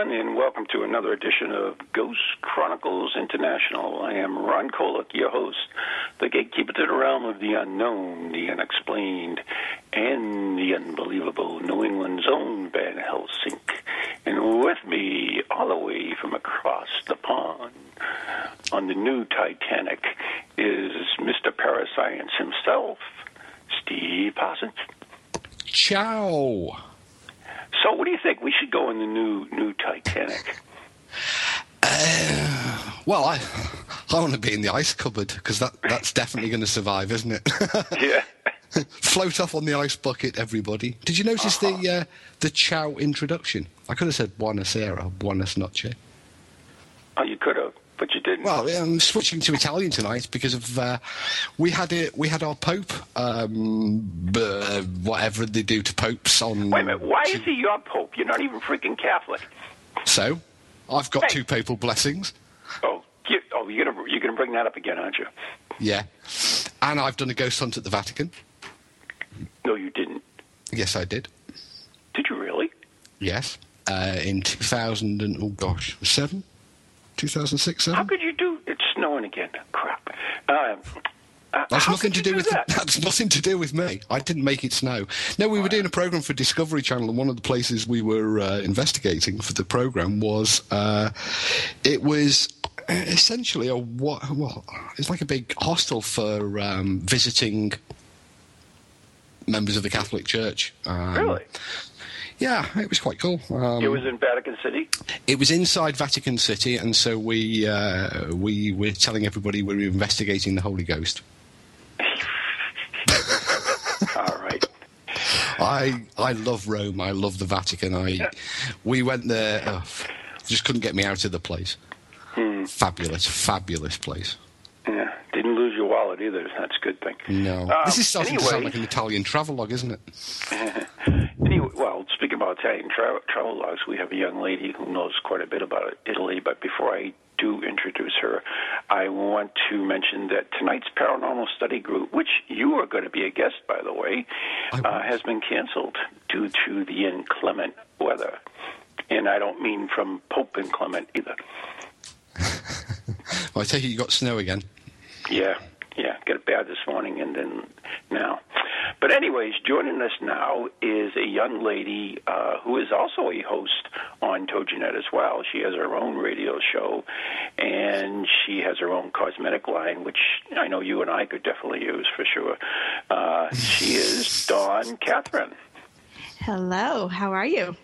Everyone, and welcome to another edition of Ghost Chronicles International. I am Ron Kolek, your host, the gatekeeper to the realm of the unknown, the unexplained, and the unbelievable, New England's own Van Helsing. And with me, all the way from across the pond, on the new Titanic, is Mr. Parascience himself, Steve Parsons. Ciao. So, what do you think? We should go in the new new Titanic. Well, I I want to be in the ice cupboard because that, that's definitely going to survive, isn't it? Yeah. Float off on the ice bucket, everybody. Did you notice the uh, the Ciao introduction? I could have said Buenos Aires, Buonas noche. Oh, you could have, but you didn't. Well, I'm switching to Italian tonight because of uh, we had it. We had our Pope, um, b- whatever they do to popes on. Wait a minute. Why is he your pope? You're not even freaking Catholic. So, I've got Hey. two papal blessings. Oh, you, oh, you're gonna you're gonna bring that up again, aren't you? Yeah, and I've done a ghost hunt at the Vatican. No, you didn't. Yes, I did. Did you really? Yes, uh, in 2000 and oh gosh, seven, 2006, How could you do? It's snowing again. Crap. Um, uh, That's nothing to you do with that. that's nothing to do with me. I didn't make it snow. No, we were doing a program for Discovery Channel, and one of the places we were uh, investigating for the program was uh, it was essentially a what? Well, it's like a big hostel for um, visiting members of the Catholic Church. Um, Really? Yeah, it was quite cool. Um, It was in Vatican City. It was inside Vatican City, and so we uh, we were telling everybody we were investigating the Holy Ghost. All right. I I love Rome. I love the Vatican. I we went there. Oh, just couldn't get me out of the place. Fabulous, fabulous place. Yeah. Didn't lose your wallet either. That's a good thing. No, Uh, this is starting to sound like an Italian travelogue, isn't it? Well, speaking about Italian tra- travel logs, we have a young lady who knows quite a bit about Italy. But before I do introduce her, I want to mention that tonight's paranormal study group, which you are going to be a guest, by the way, uh, has been canceled due to the inclement weather. And I don't mean from Pope inclement either. Well, I take it you got snow again. Yeah, yeah, got it bad this morning and then now. But anyways, joining us now is a young lady uh, who is also a host on TogiNet as well. She has her own radio show, and she has her own cosmetic line, which I know you and I could definitely use for sure. Uh, she is Dawn Catherine. Hello, how are you?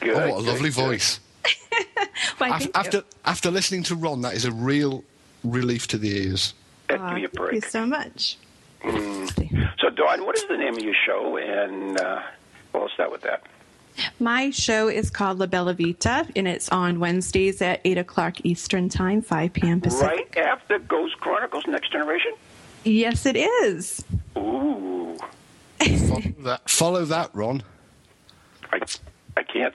Good, oh, what a good, lovely good. voice. Why, Af- thank after you. after listening to Ron, that is a real relief to the ears. Aw, give me a thank you so much. So, Dawn, what is the name of your show? And uh, well, let's start with that. My show is called La Bella Vita, and it's on Wednesdays at 8 o'clock Eastern Time, 5 p.m. Pacific. Right after Ghost Chronicles Next Generation? Yes, it is. Ooh. Follow that, follow that, Ron. I, I can't.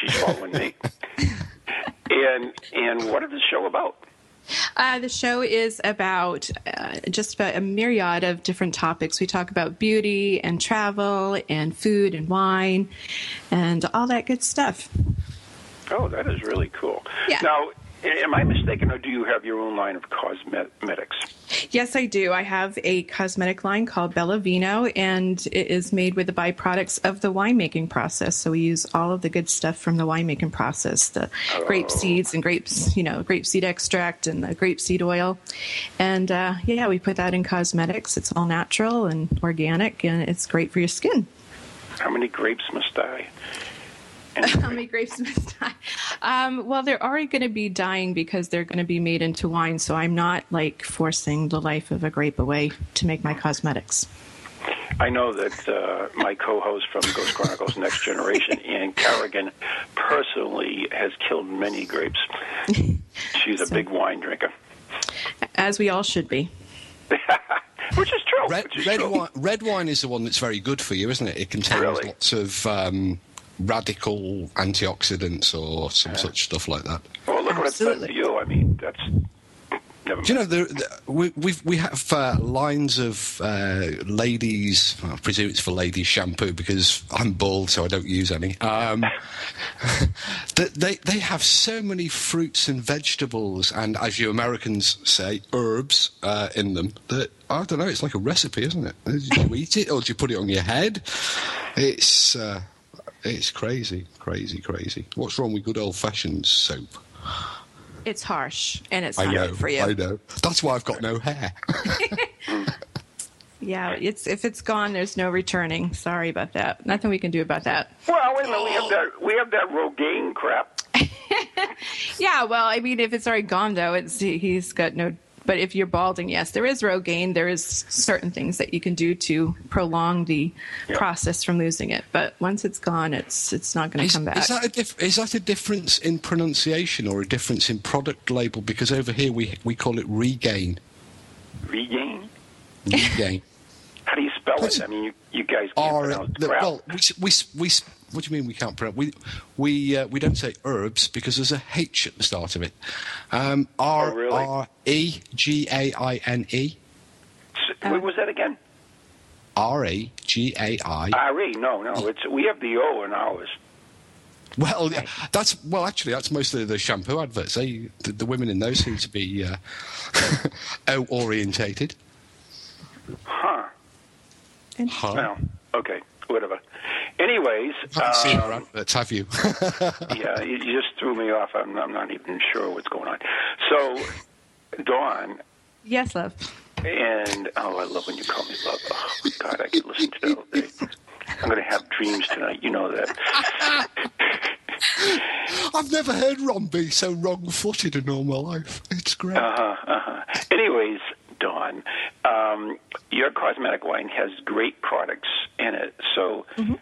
She's following me. and and what is the show about? Uh, the show is about uh, just about a myriad of different topics. We talk about beauty and travel and food and wine and all that good stuff. Oh, that is really cool. Yeah. Now, Am I mistaken, or do you have your own line of cosmetics? Yes, I do. I have a cosmetic line called Bella Vino, and it is made with the byproducts of the winemaking process. So we use all of the good stuff from the winemaking process: the oh. grape seeds and grapes, you know, grape seed extract and the grape seed oil. And uh, yeah, we put that in cosmetics. It's all natural and organic, and it's great for your skin. How many grapes must I? How many grapes must die? Um, well, they're already going to be dying because they're going to be made into wine. So I'm not like forcing the life of a grape away to make my cosmetics. I know that uh, my co-host from Ghost Chronicles Next Generation, Ann Kerrigan, personally has killed many grapes. She's a so, big wine drinker. As we all should be. which is true. Red, is red, true. Wine, red wine is the one that's very good for you, isn't it? It contains really? lots of um, radical antioxidants or some such stuff like that. Well, look Absolutely. what it says to you. I mean, that's. Do you know the, the, we we we have uh, lines of uh, ladies? Well, I presume it's for ladies shampoo because I'm bald, so I don't use any. Um, they they have so many fruits and vegetables, and as you Americans say, herbs uh, in them that I don't know. It's like a recipe, isn't it? Do you eat it or do you put it on your head? It's uh, it's crazy, crazy, crazy. What's wrong with good old fashioned soap? It's harsh and it's I not know, good for you. I know. That's why I've got no hair. yeah, it's if it's gone, there's no returning. Sorry about that. Nothing we can do about that. Well, wait a minute. We have that. We have that Rogaine crap. yeah, well, I mean, if it's already gone, though, it's he's got no but if you're balding, yes, there is Rogaine. There is certain things that you can do to prolong the yep. process from losing it. But once it's gone, it's it's not going to come back. Is that, a dif- is that a difference in pronunciation or a difference in product label? Because over here we we call it Regaine. Regaine. Regaine. How do you spell it? I mean, you, you guys can't R- pronounce the, Well, we, we, we, what do you mean we can't pronounce? We we uh, we don't say herbs because there's a H at the start of it. Um, R oh, really? R E G A I N E. What was that again? R E G A I. R E. No, no. It's we have the O in ours. Well, yeah, that's well. Actually, that's mostly the shampoo adverts. They, the, the women in those seem to be uh, O orientated. Huh. Huh. Well, okay, whatever. Anyways, haven't seen our um, adverts, have you? yeah, you, you, just threw me off. I'm, I'm, not even sure what's going on. So, Dawn. Yes, love. And oh, I love when you call me love. Oh God, I could listen to that all day. I'm going to have dreams tonight. You know that. I've never heard Ron be so wrong-footed in all my life. It's great. Uh-huh, uh-huh. Anyways, Dawn, um, your cosmetic line has great products in it. So, mm-hmm.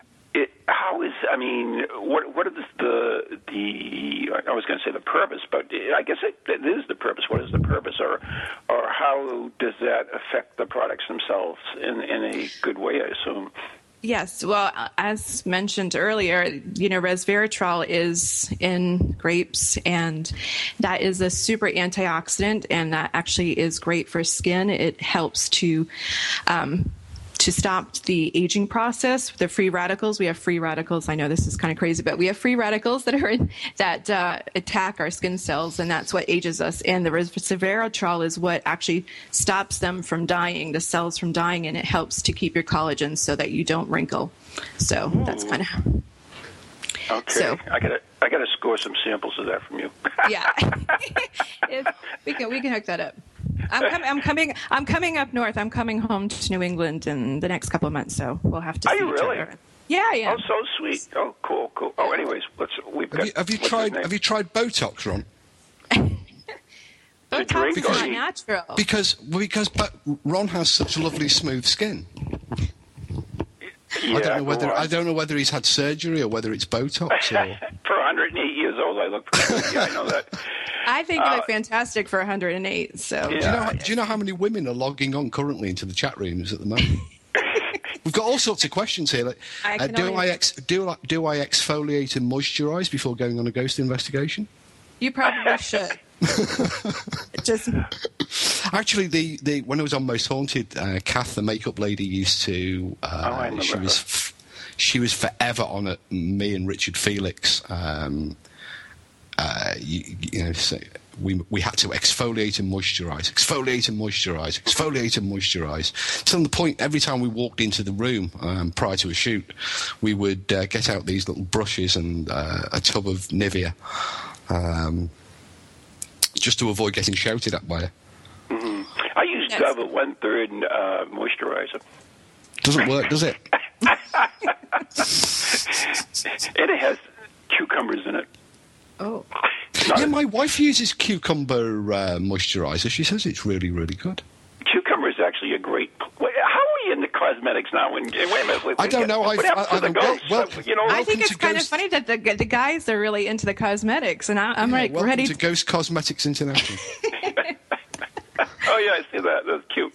It, how is? I mean, what what the the, the I was going to say the purpose, but I guess it, it is the purpose. What is the purpose, or or how does that affect the products themselves in in a good way? I assume. Yes, well, as mentioned earlier, you know, resveratrol is in grapes, and that is a super antioxidant, and that actually is great for skin. It helps to um, to stop the aging process. The free radicals, we have free radicals. I know this is kind of crazy, but we have free radicals that are in, that uh, attack our skin cells, and that's what ages us. And the resveratrol is what actually stops them from dying, the cells from dying, and it helps to keep your collagen so that you don't wrinkle. So Ooh. that's kind of. Okay, so, I gotta I gotta score some samples of that from you. yeah, we can we can hook that up. I'm, com- I'm, coming. I'm coming up north. I'm coming home to New England in the next couple of months, so we'll have to. Are see you really? Other. Yeah, yeah. Oh, so sweet. Oh, cool, cool. Oh, anyways, let's. We've have got. You, have you tried? Have you tried Botox, Ron? Botox is not natural. Because because but Ron has such lovely smooth skin. Yeah, I don't know whether I don't know whether he's had surgery or whether it's Botox. Or... For 108 years old, I look pretty. Yeah, I know that. I think uh, they're fantastic for 108. So, yeah, do, you know, do you know how many women are logging on currently into the chat rooms at the moment? We've got all sorts of questions here. Like, I uh, do I ex- do I, do I exfoliate and moisturise before going on a ghost investigation? You probably should. Just actually, the, the when I was on Most Haunted, uh, Kath, the makeup lady, used to. Uh, oh, she was f- she was forever on at me and Richard Felix. Um, uh, you, you, know, so we we had to exfoliate and moisturize, exfoliate and moisturize, exfoliate and moisturize. To the point, every time we walked into the room um, prior to a shoot, we would uh, get out these little brushes and uh, a tub of Nivea, um, just to avoid getting shouted at by her. I use Yes. Dove at one third uh, moisturizer. Doesn't work, does it? It has cucumbers in it. Oh. Not Yeah, my wife uses cucumber uh, moisturizer. She says it's really, really good. cucumber is actually a great. Wait, how are you into cosmetics now? When, wait a minute. Wait, I don't know, What I've- happened I- the I well- you know, I think it's to kind of funny that the the guys are really into the cosmetics, and I, I'm Yeah, like welcome ready. to Ghost Cosmetics International. oh yeah, I see that. That's cute.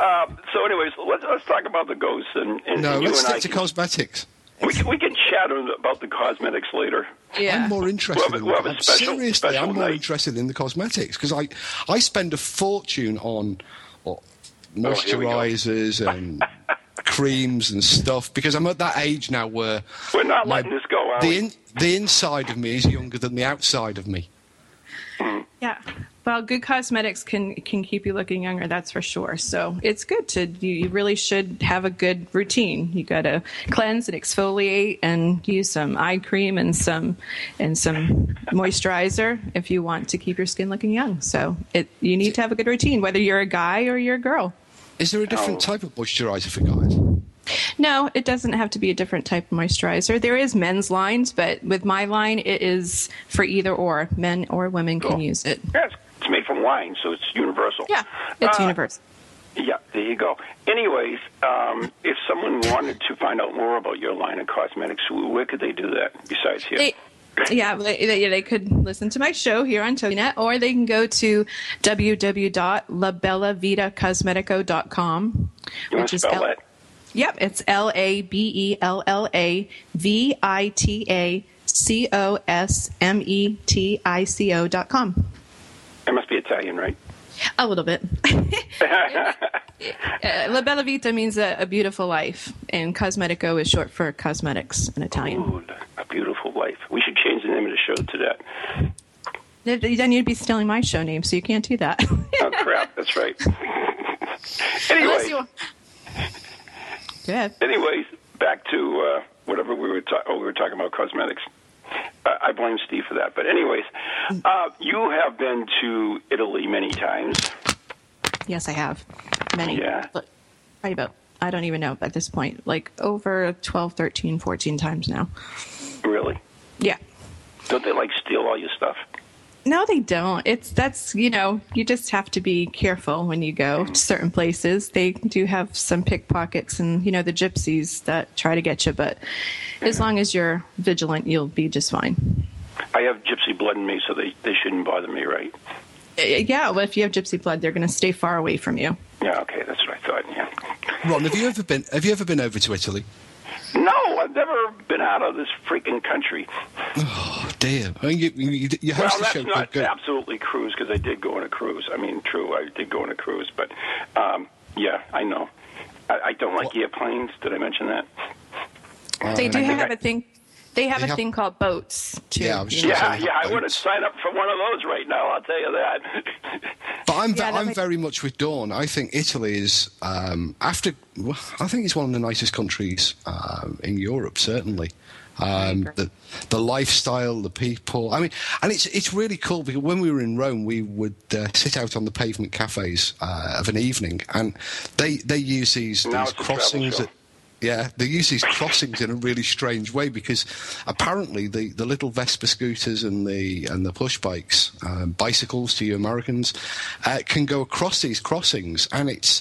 Um, so, anyways, let's let's talk about the ghosts and, and no, and you let's and I stick to can- cosmetics. We can, we can chat about the cosmetics later. Yeah. I'm more interested We'll have in we'll have a special- seriously. special I'm more night. interested in the cosmetics because I I spend a fortune on uh, Oh, here we moisturizers and creams and stuff because I'm at that age now where We're not my- letting this go, are the in, the inside of me is younger than the outside of me. Yeah. Well, good cosmetics can can keep you looking younger. That's for sure. So it's good to you, you really should have a good routine. You got to cleanse and exfoliate and use some eye cream and some and some moisturizer if you want to keep your skin looking young. So it you need to have a good routine, whether you're a guy or you're a girl. Is there a different Oh. type of moisturizer for guys? No, it doesn't have to be a different type of moisturizer. There is men's lines, but with my line, it is for either or. Men or women can Cool. use it. Yeah, it's, made from wine, so it's universal. Yeah, it's Uh, universal. Yeah, there you go. Anyways, um, if someone wanted to find out more about your line of cosmetics, where could they do that besides here? They, yeah, they, they, they could listen to my show here on TogiNet, or they can go to www.labellavitacosmetico.com, you which is spell L- that? Yep, it's L A B E L L A V I T A C O S M E T I C O dot com. It must be Italian, right? A little bit. Uh, La Bella Vita means a, a beautiful life, and Cosmetico is short for cosmetics in Italian. Ooh, a beautiful life. We should change the name of the show to that. Then you'd be stealing my show name, so you can't do that. Oh crap, that's right. anyway. anyways, you. Anyways, back to uh, whatever we were ta- oh, we were talking about cosmetics. I blame Steve for that, but anyways, uh, you have been to Italy many times. Yes, I have. Many. Yeah. But right about, I don't even know at this point, like over 12, 13, 14 times now. Really? Yeah. Don't they like steal all your stuff? No, they don't. It's that's you know you just have to be careful when you go to certain places. They do have some pickpockets and you know the gypsies that try to get you, but as long as you're vigilant, you'll be just fine. I have gypsy blood in me, so they, they shouldn't bother me, right? Uh, Yeah, well, if you have gypsy blood, they're going to stay far away from you. Yeah, okay, that's what I thought. Yeah. Ron, have you ever been? Have you ever been over to Italy? No, I've never been out of this freaking country. Oh dear! I mean, you, you, you Well, host that's show. not called Go- absolutely cruise because I did go on a cruise. I mean, true, I did go on a cruise, but um, yeah, I know. I, I don't like airplanes. Did I mention that? they do have I- a thing. They have They a have- thing called boats too. Yeah, I was you just. Yeah, yeah, I would have boats. signed up for one of those right now. I'll tell you that. But I'm, Yeah, that I'm makes- very much with Dawn. I think Italy is um, after. well, I think it's one of the nicest countries um, in Europe, certainly. Um, the the lifestyle, the people. I mean, and it's it's really cool because when we were in Rome, we would uh, sit out on the pavement cafes uh, of an evening, and they they use these Now these it's travel crossings. show. Yeah, they use these crossings in a really strange way because apparently the, the little Vespa scooters and the and the push bikes, um, bicycles to you Americans, uh, can go across these crossings, and it's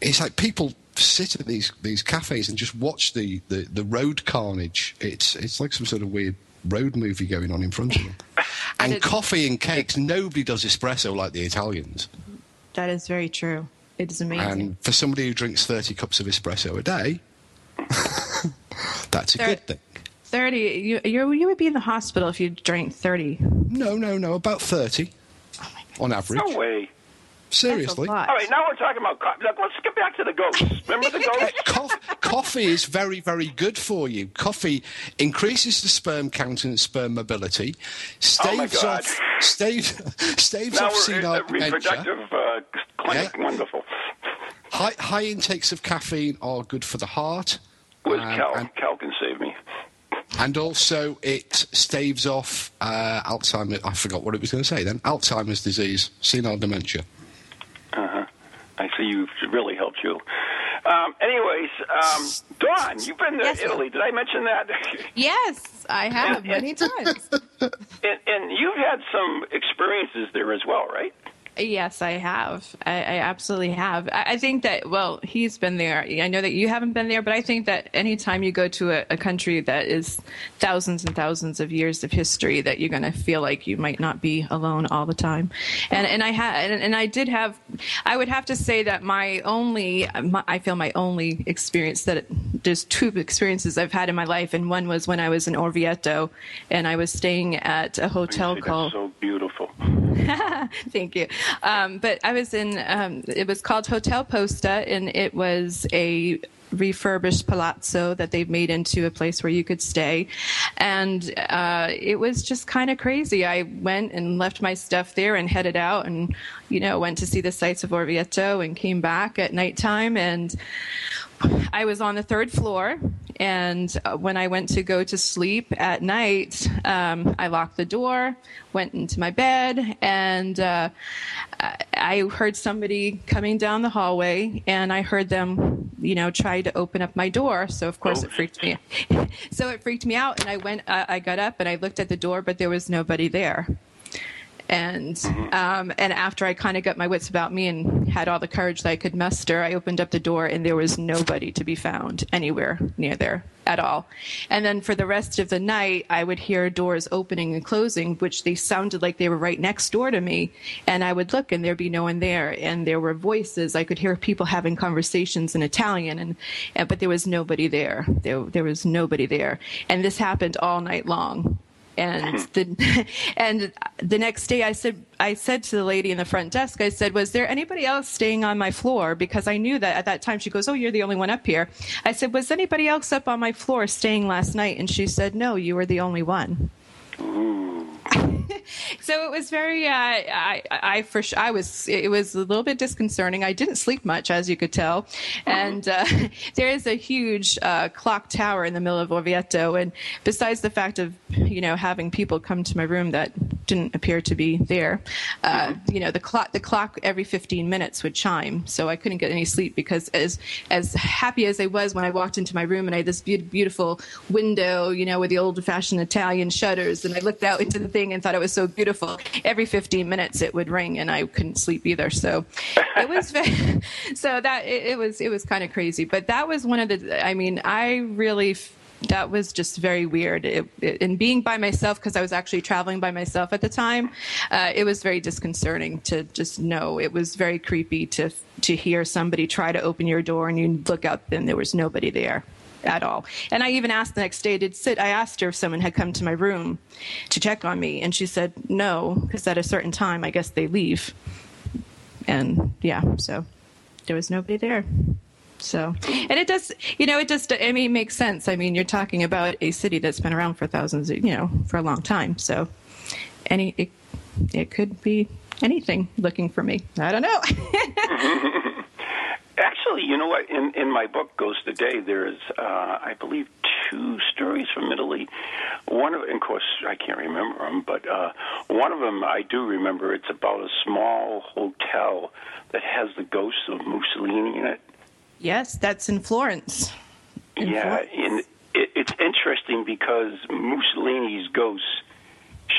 it's like people sit at these these cafes and just watch the, the, the road carnage. It's it's like some sort of weird road movie going on in front of them. and coffee and cakes. Nobody does espresso like the Italians. That is very true. It is amazing. And for somebody who drinks 30 cups of espresso a day, that's a There- good thing. Thirty, you you you would be in the hospital if you drank thirty. No, no, no, about 30 on average. no way. Seriously. That's a lot. All right, now we're talking about. coffee. Look, let's get back to the ghosts. Remember the Uh, ghosts? coff- coffee is very, very good for you. Coffee increases the sperm count and sperm mobility, staves Oh God. off staves, staves Now off we're senile at a reproductive uh, clinic. Yeah. Wonderful. High, high intakes of caffeine are good for the heart. With um, Cal, and, Cal can save me. and also it staves off uh, Alzheimer's. I forgot what it was going to say then. Alzheimer's disease, senile dementia. Uh-huh. I see you've really helped you. Um, anyways, um, Dawn, you've been to Yes, ma'am. Italy. Did I mention that? Yes, I have many times. and, and you've had some experiences there as well, right? Yes, I have. I, I absolutely have. I, I think that, well, he's been there. I know that you haven't been there, but I think that anytime you go to a, a country that is thousands and thousands of years of history, that you're going to feel like you might not be alone all the time. And and I had and, and I did have. I would have to say that my only, my, I feel my only experience that there's two experiences I've had in my life, and one was when I was in Orvieto, and I was staying at a hotel called. so beautiful. Thank you. Um, but I was in, um, it was called Hotel Posta, and it was a refurbished palazzo that they've made into a place where you could stay. And uh, it was just kind of crazy. I went and left my stuff there and headed out and, you know, went to see the sights of Orvieto and came back at nighttime and I was on the third floor, and uh, when I went to go to sleep at night, um, I locked the door, went into my bed, and uh, I heard somebody coming down the hallway, and I heard them, you know, try to open up my door. So of course Oh. it freaked me. so it freaked me out, and I went. I I got up and I looked at the door, but there was nobody there and um, and after I kind of got my wits about me and had all the courage that I could muster, I opened up the door and there was nobody to be found anywhere near there at all. And then for the rest of the night, I would hear doors opening and closing, which they sounded like they were right next door to me. And I would look and there'd be no one there. And there were voices. I could hear people having conversations in Italian, and, and but there was nobody there. There there was nobody there. And this happened all night long and hmm. the and the next day I said I said to the lady in the front desk I said was there anybody else staying on my floor? Because I knew that at that time she goes oh you're the only one up here. I said was anybody else up on my floor staying last night? And she said no you were the only one so it was very uh, I, I for sure I was it was a little bit disconcerting. I didn't sleep much as you could tell. And uh, there is a huge uh, clock tower in the middle of Orvieto and besides the fact of you know having people come to my room that didn't appear to be there uh, you know the clock the clock every 15 minutes would chime. So I couldn't get any sleep because as as happy as I was when I walked into my room and I had this beau- beautiful window you know with the old fashioned Italian shutters and I looked out into the thing and thought it was so beautiful every 15 minutes it would ring and I couldn't sleep either so it was very, so that it, it was it was kind of crazy but that was one of the I mean I really that was just very weird. It, it, and being by myself, because I was actually traveling by myself at the time, uh, it was very disconcerting to just know. It was very creepy to to hear somebody try to open your door and you look out and there was nobody there at all. And I even asked the next day, did sit? I asked her if someone had come to my room to check on me, and she said no, because at a certain time, I guess they leave. And yeah, so there was nobody there. So, and it does, you know, it just, I mean, it makes sense. I mean, you're talking about a city that's been around for thousands, of, you know, for a long time. So, any, it, it could be anything looking for me. I don't know. Actually, you know what? In in my book, Ghost a Day, there's uh, I believe two stories from Italy. One of, and of course, I can't remember them, but uh, one of them I do remember. It's about a small hotel that has the ghost of Mussolini in it. yes, that's in Florence. In yeah, Florence. and it, it's interesting because Mussolini's ghost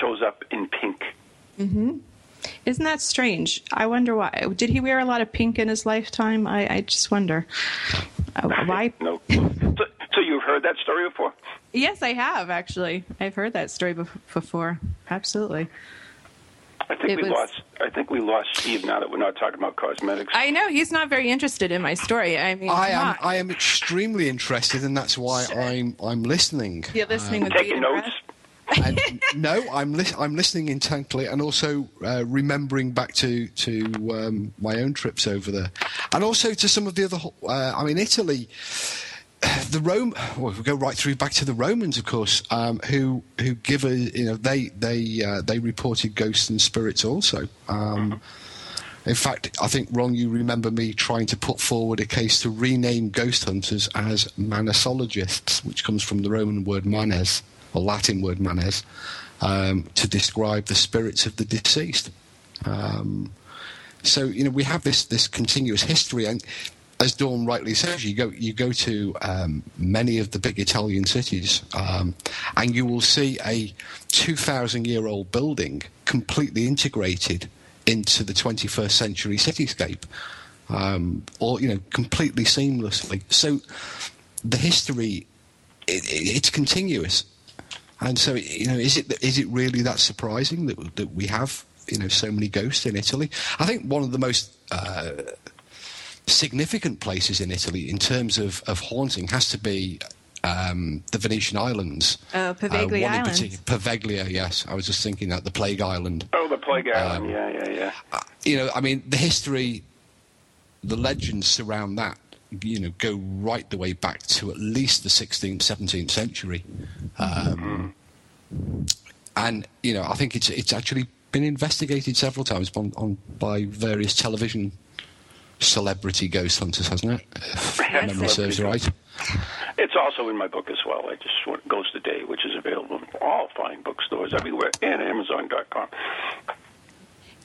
shows up in pink. Isn't that strange? I wonder why. Did he wear a lot of pink in his lifetime? I, I just wonder. Uh, why? No, so, so you've heard that story before? Yes, I have actually. I've heard that story bef- before. Absolutely. I think It we was- lost. I think we lost Steve now that we're not talking about cosmetics. I know he's not very interested in my story. I mean, I am on. I am extremely interested, and that's why I'm I'm listening. You're listening with Taking notes. breath? And no, I'm li- I'm listening intently, and also uh, remembering back to to um, my own trips over there, and also to some of the other. Uh, I mean, Italy. the Rome, well, we go right through back to the Romans, of course, um, who who give a you know they they uh, they reported ghosts and spirits also. Um, mm-hmm. In fact, I think Ron, you remember me trying to put forward a case to rename ghost hunters as manesologists, which comes from the Roman word manes or Latin word manes, um, to describe the spirits of the deceased. Um, so you know we have this this continuous history, and as Dawn rightly says, you go you go to um, many of the big Italian cities, um, and you will see a two thousand year old building completely integrated into the 21st century cityscape, um, or you know, completely seamlessly. So the history it, it, it's continuous, and so you know, is it is it really that surprising that that we have you know so many ghosts in Italy? I think one of the most uh, significant places in Italy in terms of, of haunting has to be um, the Venetian islands. Oh, Poveglia uh, Island. Poveglia, yes. I was just thinking that the Plague Island. Oh, the Plague Island. Um, yeah, yeah, yeah. Uh, you know, I mean, the history, the legends surround that. You know, go right the way back to at least the 16th, 17th century, um, and you know, I think it's it's actually been investigated several times on, on by various television celebrity ghost hunters, hasn't it? If memory serves right. It's also in my book as well. I just want Ghost a Day, which is available in all fine bookstores everywhere and Amazon.com.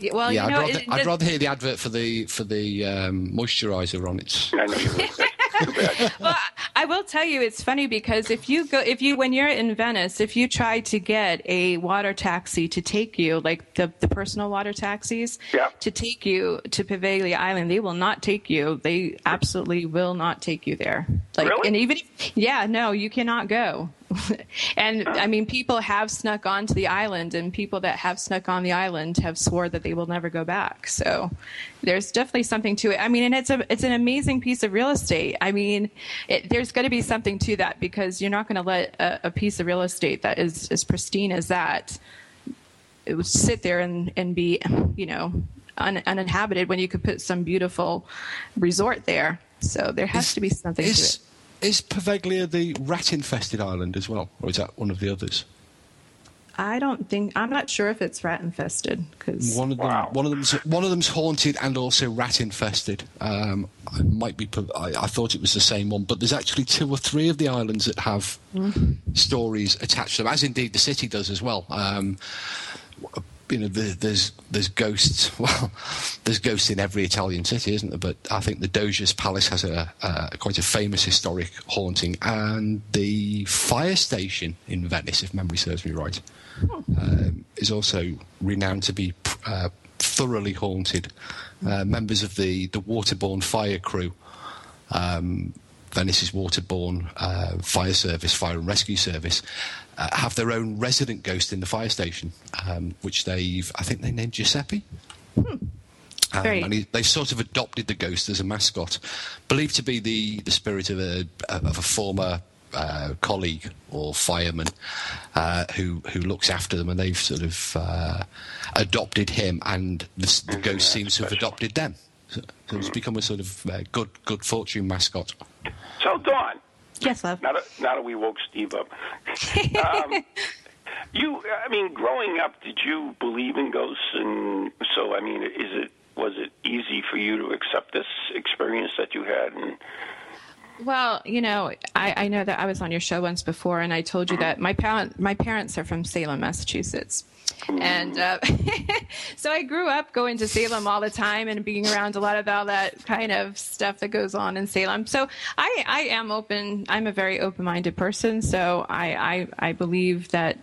Yeah, well, yeah, you know, I'd, rather, it, I'd rather hear the advert for the for the um, moisturizer on it. I know you would. well, I will tell you, it's funny because if you go, if you, when you're in Venice, if you try to get a water taxi to take you, like the, the personal water taxis, yeah. to take you to Poveglia Island, they will not take you. They absolutely will not take you there. Like, really? and even, if, yeah, no, you cannot go. and I mean, people have snuck onto the island, and people that have snuck on the island have swore that they will never go back. So there's definitely something to it. I mean, and it's a it's an amazing piece of real estate. I mean, it, there's going to be something to that because you're not going to let a, a, piece of real estate that is as pristine as that it would sit there and and be, you know, un, uninhabited when you could put some beautiful resort there. So there has to be something to it is Poveglia the rat-infested island as well, or is that one of the others? I don't think I'm not sure if it's rat infested because one of them wow. one of them's one of them's haunted and also rat infested. Um, I might be I, I, thought it was the same one, but there's actually two or three of the islands that have mm-hmm. stories attached to them, as indeed the city does as well. Um, you know, there's there's ghosts. Well, there's ghosts in every Italian city, isn't there? But I think the Doge's Palace has a, a quite a famous historic haunting, and the fire station in Venice, if memory serves me right, um, is also renowned to be uh, thoroughly haunted. Uh, members of the the waterborne fire crew. Um, Venice's waterborne uh, fire service, fire and rescue service, uh, have their own resident ghost in the fire station, um, which they've, I think they named Giuseppe. Hmm. Um, and he, they sort of adopted the ghost as a mascot, believed to be the, the spirit of a, of a former uh, colleague or fireman uh, who who looks after them, and they've sort of uh, adopted him, and the, the ghost seems to have adopted them. So, so it's become a sort of uh, good good fortune mascot. So, Dawn, Yes, love. Now that, now that we woke Steve up. um, you, I mean, growing up, did you believe in ghosts? And so, I mean, is it was it easy for you to accept this experience that you had? And well, you know, I, I know that I was on your show once before, and I told you that my parent my parents are from Salem, Massachusetts. And uh, so I grew up going to Salem all the time and being around a lot of all that kind of stuff that goes on in Salem. So I, I am open. I'm a very open-minded person. So I, I, I believe that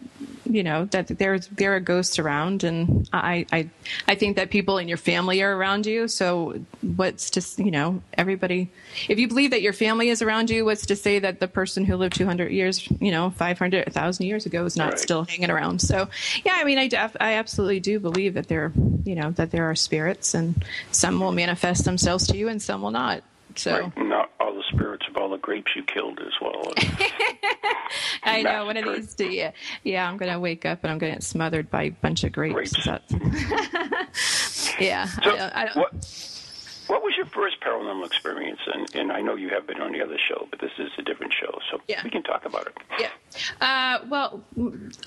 you know that there's there are ghosts around, and I, I I think that people in your family are around you. So what's just you know everybody? If you believe that your family is around you, what's to say that the person who lived 200 years, you know, 500, 1,000 years ago is not right. still hanging around? So yeah, I mean, I def- I absolutely do believe that there you know that there are spirits, and some will manifest themselves to you, and some will not. So right. not all the spirits of all the grapes you killed as well. I know one of these days. Yeah, yeah, I'm going to wake up and I'm going to get smothered by a bunch of grapes. grapes. yeah. So I, I what, What was your first paranormal experience? And, and I know you have been on the other show, but this is a different show, so Yeah. we can talk about it. Yeah. Uh, well,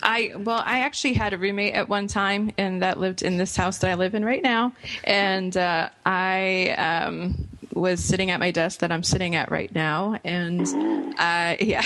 I well I actually had a roommate at one time, and that lived in this house that I live in right now, and uh, I um, was sitting at my desk that I'm sitting at right now, and uh, yeah,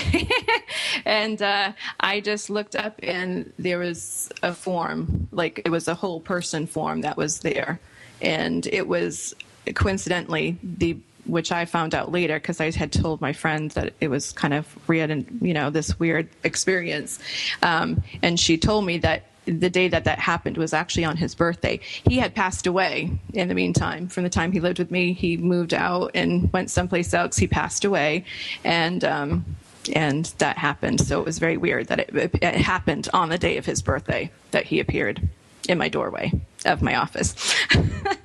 and uh, I just looked up, and there was a form, like it was a whole person form that was there, and it was coincidentally the which I found out later because I had told my friend that it was kind of weird and you know this weird experience, um, and she told me that the day that that happened was actually on his birthday. He had passed away in the meantime. From the time he lived with me, he moved out and went someplace else. He passed away, and um, and that happened. So it was very weird that it, it, it happened on the day of his birthday that he appeared in my doorway of my office.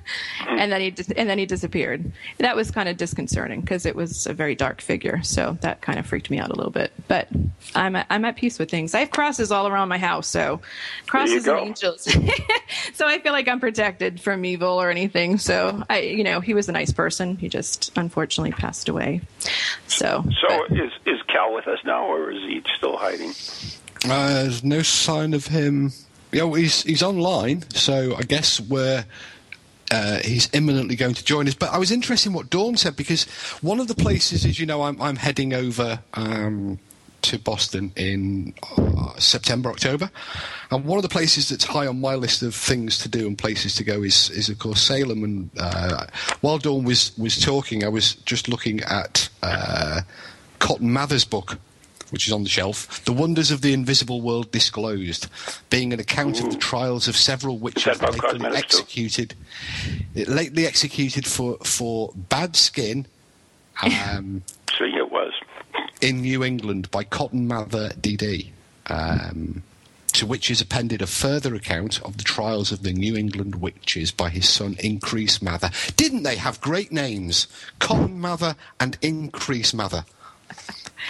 and then he dis- and then he disappeared. That was kind of disconcerting because it was a very dark figure. So that kind of freaked me out a little bit. But I'm at, I'm at peace with things. I have crosses all around my house, so crosses and angels. so I feel like I'm protected from evil or anything. So I, you know, he was a nice person. He just unfortunately passed away. So So but- is is Cal with us now, or is he still hiding? Uh, there's no sign of him. Yeah, well, he's he's online, so I guess we're. Uh, he's imminently going to join us. But I was interested in what Dawn said because one of the places is, you know, I'm I'm heading over um, to Boston in uh, September, October, and one of the places that's high on my list of things to do and places to go is is of course Salem. And uh, while Dawn was was talking, I was just looking at uh, Cotton Mather's book which is on the shelf, The Wonders of the Invisible World Disclosed, being an account of the trials of several witches lately executed, lately executed for, for bad skin um, So it was. in New England by Cotton Mather DD. Um, to which is appended a further account of the trials of the New England witches by his son Increase Mather. Didn't they have great names? Cotton Mather and Increase Mather.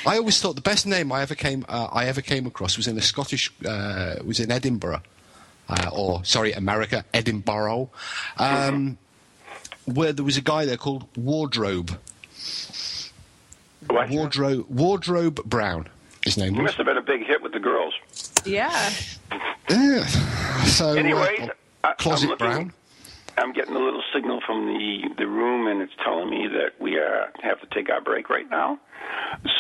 I always thought the best name I ever came uh, I ever came across was in a Scottish uh, was in Edinburgh, uh, or sorry, America, Edinburgh, um, where there was a guy there called Wardrobe. What? Wardrobe Wardrobe Brown. His name He was. must have been a big hit with the girls. yeah. Yeah. So uh, Anyways, I- I'm Closet looking- Brown. I'm getting a little signal from the, the room, and it's telling me that we uh, have to take our break right now.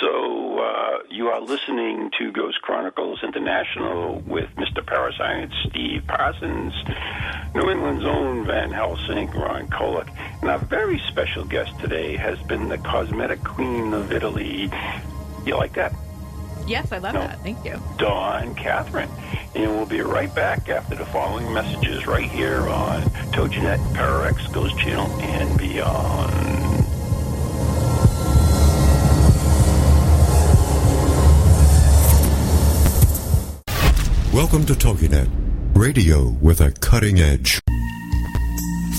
So uh, you are listening to Ghost Chronicles International with Mr. Parascience Steve Parsons, New England's own Van Helsing, Ron Kolek, and our very special guest today has been the cosmetic queen of Italy. You like that? Yes, I love No. that. Thank you. Dawn Catherine. And we'll be right back after the following messages right here on TogiNet, Pararex, Ghost Channel, and beyond. Welcome to TogiNet, radio with a cutting edge.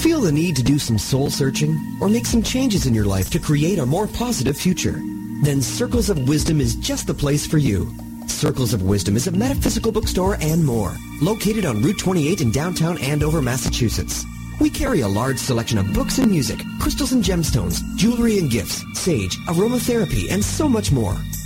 Feel the need to do some soul searching or make some changes in your life to create a more positive future? Then Circles of Wisdom is just the place for you. Circles of Wisdom is a metaphysical bookstore and more, located on Route 28 in downtown Andover, Massachusetts. We carry a large selection of books and music, crystals and gemstones, jewelry and gifts, sage, aromatherapy, and so much more.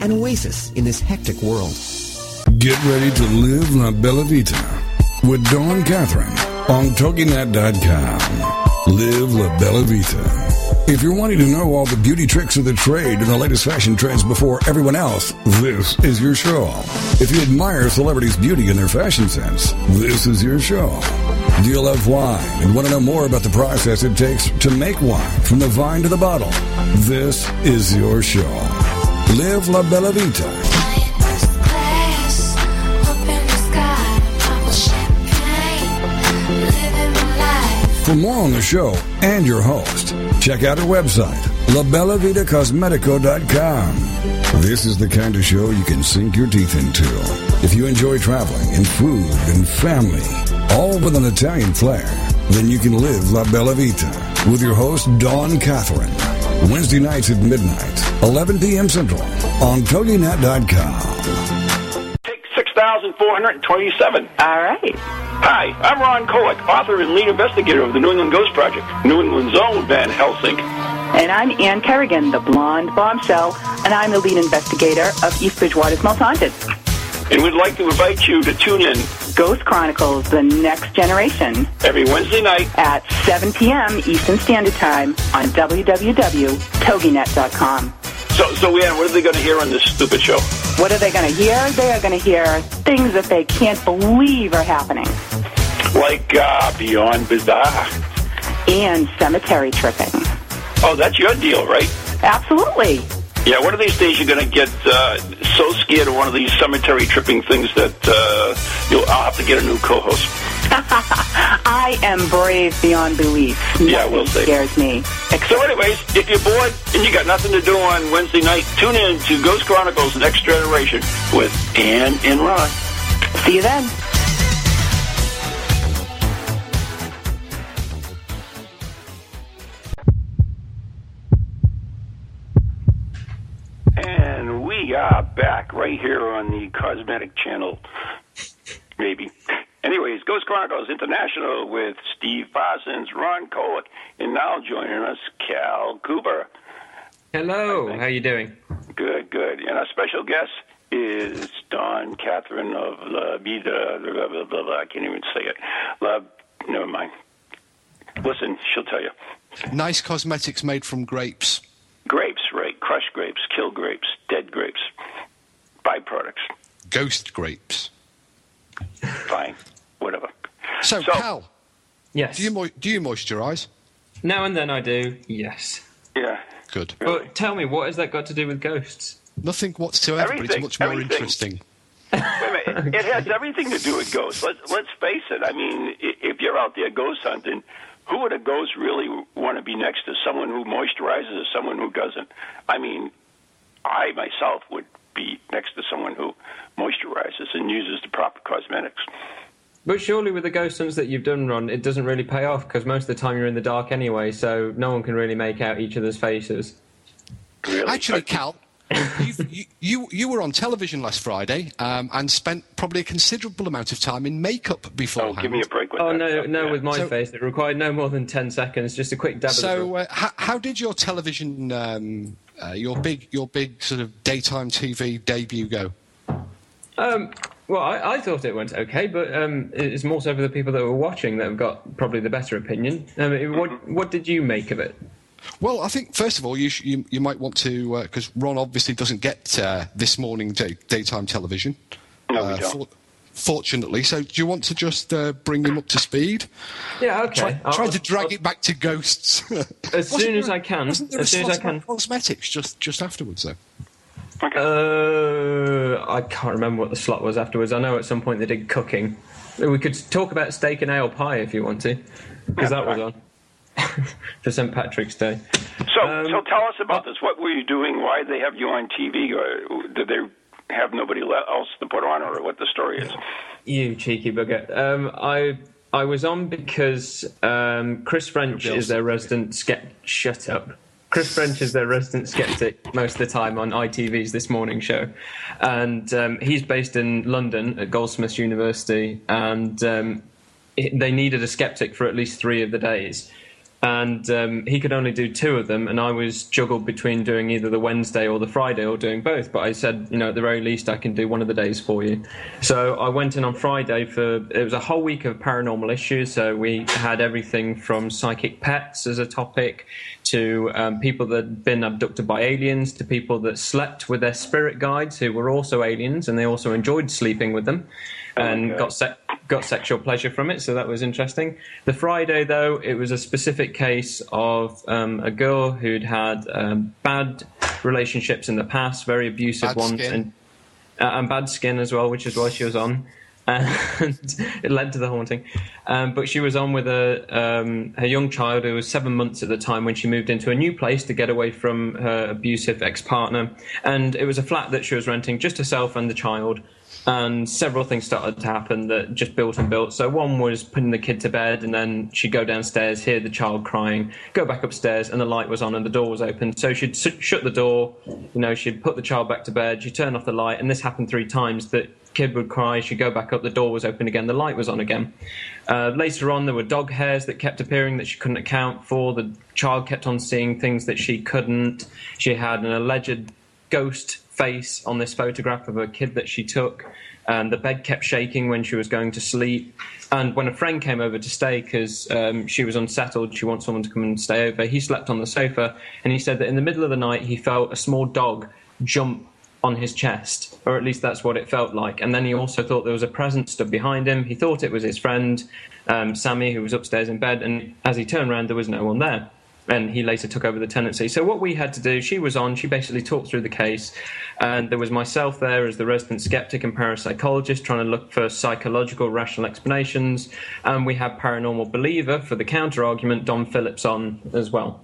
an oasis in this hectic world. Get ready to live La Bella Vita with Dawn Catherine on TogiNet.com. Live La Bella Vita. If you're wanting to know all the beauty tricks of the trade and the latest fashion trends before everyone else, this is your show. If you admire celebrities' beauty and their fashion sense, this is your show. Do you love wine and want to know more about the process it takes to make wine from the vine to the bottle? This is your show. Live La Bella Vita. For more on the show and your host, check out our website, LaBellaVitaCosmetico.com. This is the kind of show you can sink your teeth into. If you enjoy traveling and food and family, all with an Italian flair, then you can live La Bella Vita with your host, Dawn Catherine. Wednesday nights at midnight, 11 p.m. Central on TogiNet.com. Take 6,427. All right. Hi, I'm Ron Kolek, author and lead investigator of the New England Ghost Project, New England's own Van Helsing. And I'm Ann Kerrigan, the blonde bombshell, and I'm the lead investigator of East Bridgewater's Most Haunted. And we'd like to invite you to tune in Ghost Chronicles, The Next Generation, every Wednesday night at 7 p.m. Eastern Standard Time on www.toginet.com. So, so Ann, what are they going to hear on this stupid show? What are they going to hear? They are going to hear things that they can't believe are happening. Like uh, Beyond Bizarre. And cemetery tripping. Oh, that's your deal, right? Absolutely. Yeah, one of these days you're going to get uh, so scared of one of these cemetery tripping things that uh, you'll, I'll have to get a new co-host. I am brave beyond belief. Yeah, we'll see. scares me. So anyways, if you're bored and you got nothing to do on Wednesday night, tune in to Ghost Chronicles Next Generation with Ann and Ron. See you then. Back right here on the Cosmetic Channel. Maybe. Anyways, Ghost Chronicles International with Steve Parsons, Ron Kolek, and now joining us, Cal Cooper. Hello, how you doing? Good, good. And our special guest is Dawn Catherine of La Vida. Blah, blah, blah, blah. I can't even say it. La, never mind. Listen, she'll tell you. Nice cosmetics made from grapes. Grapes, right? Crushed grapes, killed grapes, dead grapes, byproducts. Ghost grapes. Fine, whatever. So, So- Cal, Yes. do you mo- do you moisturise? Now and then I do, yes. Yeah. Good. But tell me, what has that got to do with ghosts? Nothing whatsoever, but it's much more everything. interesting. Wait a minute. It has everything to do with ghosts. Let's let's face it. I mean, if you're out there ghost hunting, who would a ghost really want to be next to? Someone who moisturizes or someone who doesn't? I mean, I myself would be next to someone who moisturizes and uses the proper cosmetics. But surely with the ghost hunts that you've done, Ron, it doesn't really pay off because most of the time you're in the dark anyway, so no one can really make out each other's faces. Really. Actually, Cal, you, you, you, you were on television last Friday um, and spent probably a considerable amount of time in makeup oh, give me a break with Oh that. no, no, yeah. with my So- face, it required no more than ten seconds, just a quick dab. So, uh, how, how did your television, um, uh, your big, your big sort of daytime TV debut go? Um, well, I, I thought it went okay, but um, it's more so for the people that were watching that have got probably the better opinion. Um, what, what did you make of it? Well, I think first of all, you sh- you, you might want to because Ron obviously doesn't get uh, this morning day- daytime television. No, we uh, don't. for- fortunately, so do you want to just uh, bring him up to speed? Yeah, okay. Try, I'll- try to I'll- drag it back to ghosts. As soon as I can. There As a soon as I can. Cosmetics just just afterwards, though. Uh, I can't remember what the slot was afterwards. I know at some point they did cooking. We could talk about steak and ale pie if you want to, because that was on for St Patrick's Day. So, Um, so tell us about this. What were you doing? Why did they have you on TV? Or did they have nobody else to put on, or what the story is? You cheeky bugger. Um, I I was on because um, Chris French is their resident skep. Shut up. Chris French is their resident skeptic most of the time on ITV's This Morning Show, and um, he's based in London at Goldsmiths University, and um, it, they needed a skeptic for at least three of the days. And um, he could only do two of them, and I was juggled between doing either the Wednesday or the Friday or doing both. But I said, you know, at the very least, I can do one of the days for you. So I went in on Friday for it was a whole week of paranormal issues. So we had everything from psychic pets as a topic to um, people that had been abducted by aliens to people that slept with their spirit guides who were also aliens and they also enjoyed sleeping with them and Okay. got se- got sexual pleasure from it, so that was interesting. The Friday, though, it was a specific case of um, a girl who'd had um, bad relationships in the past, very abusive Bad ones, skin. and uh, and bad skin as well, which is why she was on. and it led to the haunting. Um, but she was on with a, um, her young child who was seven months at the time when she moved into a new place to get away from her abusive ex partner. And it was a flat that she was renting, just herself and the child and several things started to happen that just built and built. So one was putting the kid to bed, and then she'd go downstairs, hear the child crying, go back upstairs, and the light was on and the door was open. So she'd shut the door, you know, she'd put the child back to bed, she'd turn off the light, and this happened three times. That kid would cry, she'd go back up, the door was open again, the light was on again. Uh, later on, there were dog hairs that kept appearing that she couldn't account for. The child kept on seeing things that she couldn't. She had an alleged ghost face on this photograph of a kid that she took. And the bed kept shaking when she was going to sleep. And when a friend came over to stay because um, she was unsettled, she wants someone to come and stay over, he slept on the sofa. And he said that in the middle of the night, he felt a small dog jump on his chest, or at least that's what it felt like. And then he also thought there was a presence stood behind him. He thought it was his friend, um, Sammy, who was upstairs in bed. And as he turned around, there was no one there and he later took over the tenancy. So what we had to do, she was on, she basically talked through the case, and there was myself there as the resident skeptic and parapsychologist trying to look for psychological rational explanations, and we had paranormal believer for the counter argument, Don Phillips on as well.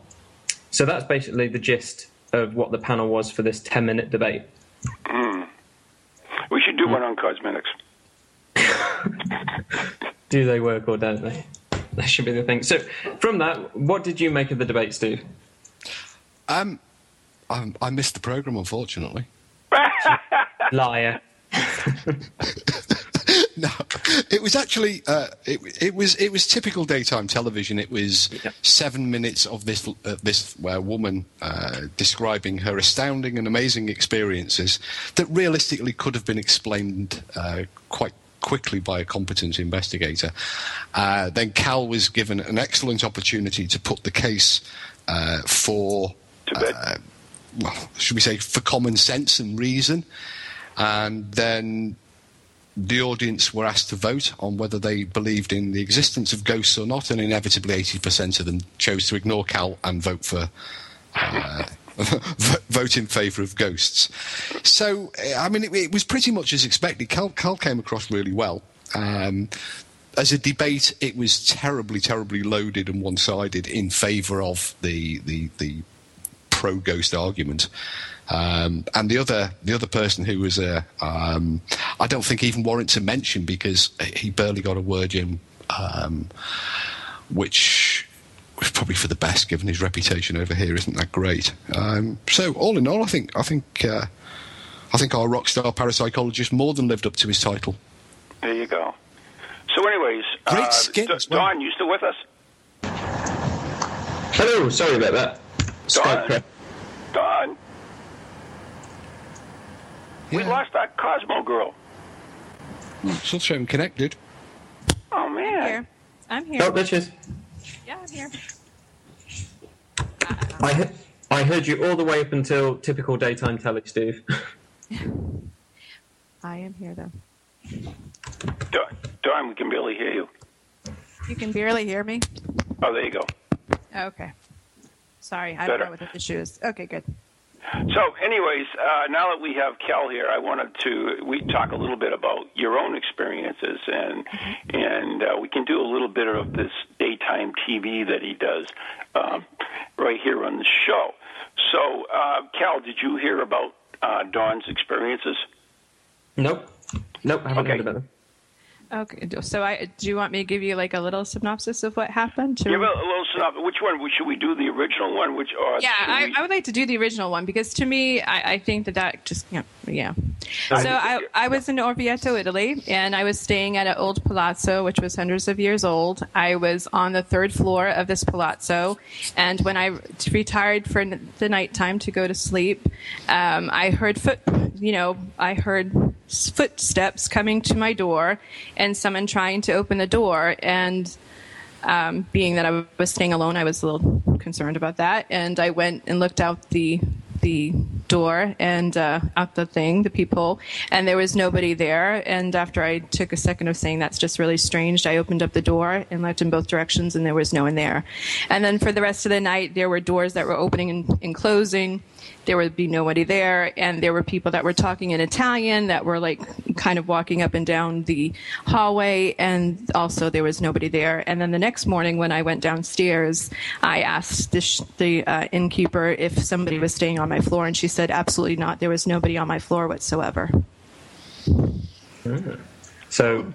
So that's basically the gist of what the panel was for this 10 minute debate. Mm. We should do mm. one on cosmetics. do they work or don't they? That should be the thing. So, from that, what did you make of the debate, Steve? Um, I, I missed the program, unfortunately. Liar. no, it was actually uh, it, it was it was typical daytime television. It was yeah. seven minutes of this uh, this uh, woman uh, describing her astounding and amazing experiences that realistically could have been explained uh, quite quickly by a competent investigator. Uh, then Cal was given an excellent opportunity to put the case uh, for, uh, well, should we say, for common sense and reason. And then the audience were asked to vote on whether they believed in the existence of ghosts or not, and inevitably 80% of them chose to ignore Cal and vote for. Uh, vote in favour of ghosts. So, eh, I mean, it, it, was pretty much as expected. Cal, came across really well. Um, as a debate, it was terribly, terribly loaded and one-sided in favour of the the, the pro ghost argument. Um, and the other the other person who was a um, I don't think even warrants a mention because he barely got a word in, um, which probably for the best, given his reputation over here isn't that great. Um, so, all in all, I think I think uh, I think our rock star parapsychologist more than lived up to his title. There you go. So, anyways, great uh, skins. D- Dawn, you still with us? Hello. Sorry about that. Dawn. Dawn. Yeah. We lost that Cosmo girl. Still showing connected. Oh man. I'm here. I'm here. Oh, bitches. Yeah, I'm here. I, he- I heard you all the way up until typical daytime telly, Steve. I am here, though. Dawn, we can barely hear you. You can barely hear me? Oh, there you go. Okay. Sorry, I don't know what the issue is. Okay, good. So, anyways, uh, now that we have Cal here, I wanted to we talk a little bit about your own experiences, and mm-hmm. and uh, we can do a little bit of this daytime TV that he does um, right here on the show. So, uh, Cal, did you hear about uh, Dawn's experiences? Nope. Nope. I haven't okay. heard about them. Okay, so I do you want me to give you like a little synopsis of what happened? Give a, little synopsis. Which one should we do? The original one? Which? Or yeah, I, we... I, would like to do the original one because to me, I, I think that that just yeah, yeah. So I, I was in Orvieto, Italy, and I was staying at an old palazzo which was hundreds of years old. I was on the third floor of this palazzo, and when I retired for the nighttime to go to sleep, um, I heard foot. You know, I heard footsteps coming to my door and someone trying to open the door. And um, being that I was staying alone, I was a little concerned about that. And I went and looked out the the door and uh, out the thing, the people, and there was nobody there. And after I took a second of saying that's just really strange, I opened up the door and looked in both directions, and there was no one there. And then for the rest of the night, there were doors that were opening and, and closing there would be nobody there. And there were people that were talking in italian that were like kind of walking up and down the hallway. And also there was nobody there. And then the next morning when i went downstairs i asked the, sh- the uh, innkeeper if somebody was staying on my floor. And she said absolutely not. There was nobody on my floor whatsoever. So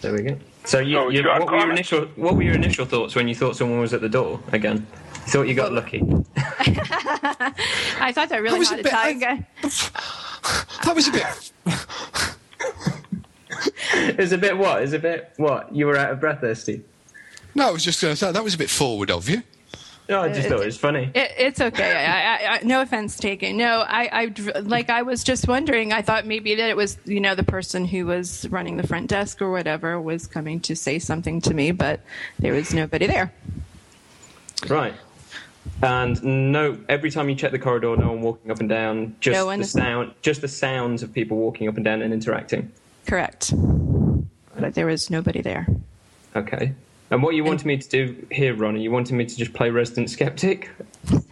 there we go so you, So you, what were your initial what were your initial thoughts when you thought someone was at the door again you thought you got lucky i thought that really was hot a bit- italian guy That was a bit. It's a bit what? It's a bit what? You were out of breath there, Steve. No, I was just going to say that was a bit forward of you. No, I uh, just thought it was funny. It, it's okay. I, I, I, no offense taken. No, I, I, like, I was just wondering. I thought maybe that it was, you know, the person who was running the front desk or whatever was coming to say something to me, but there was nobody there. Right. And no, every time you check the corridor, no one walking up and down. Just No one the sound, just the sounds of people walking up and down and interacting. Correct. But there was nobody there. Okay. And what you wanted me to do here, Ronnie? You wanted me to just play resident skeptic?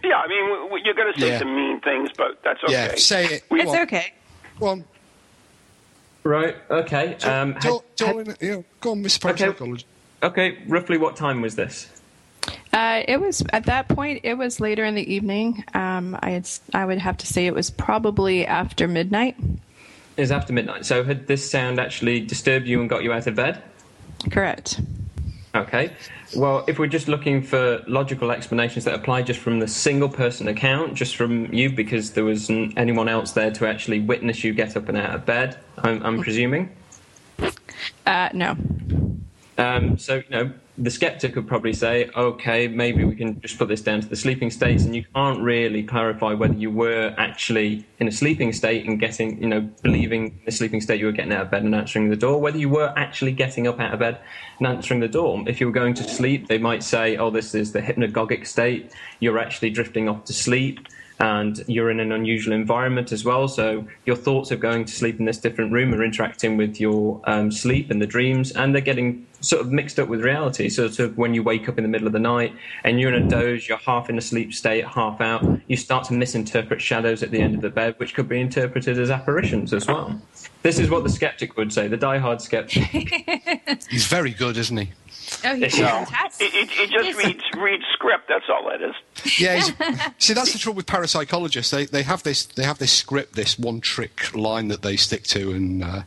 Yeah, I mean, w- w- you're going to say Yeah. some mean things, but that's okay. Yeah, say it. We- It's Go on. okay. Go on. Right. Okay. Um, had- Joel, Joel, had- yeah, go on, Mr. Okay. Okay. Roughly, what time was this? Uh, it was at that point. It was later in the evening. Um, I had, s- I would have to say it was probably after midnight. It was after midnight. So had this sound actually disturbed you and got you out of bed? Correct. Okay. Well, if we're just looking for logical explanations that apply just from the single person account, just from you, because there wasn't anyone else there to actually witness you get up and out of bed, I'm, I'm presuming. Uh, no. Um, so, you know, the skeptic would probably say, okay, maybe we can just put this down to the sleeping states, and you can't really clarify whether you were actually in a sleeping state and getting, you know, believing the sleeping state you were getting out of bed and answering the door, whether you were actually getting up out of bed and answering the door. If you were going to sleep, they might say, oh, this is the hypnagogic state, you're actually drifting off to sleep. And you're in an unusual environment as well, so your thoughts of going to sleep in this different room are interacting with your um, sleep and the dreams, and they're getting sort of mixed up with reality. So, sort of when you wake up in the middle of the night and you're in a doze, you're half in a sleep state, half out, you start to misinterpret shadows at the end of the bed, which could be interpreted as apparitions as well. This is what the skeptic would say, the diehard skeptic. He's very good, isn't he? Oh, he's No, fantastic. it, it, it just reads reads script. That's all that is. Yeah. See, that's the trouble with parapsychologists. They they have this they have this script, this one trick line that they stick to, and uh,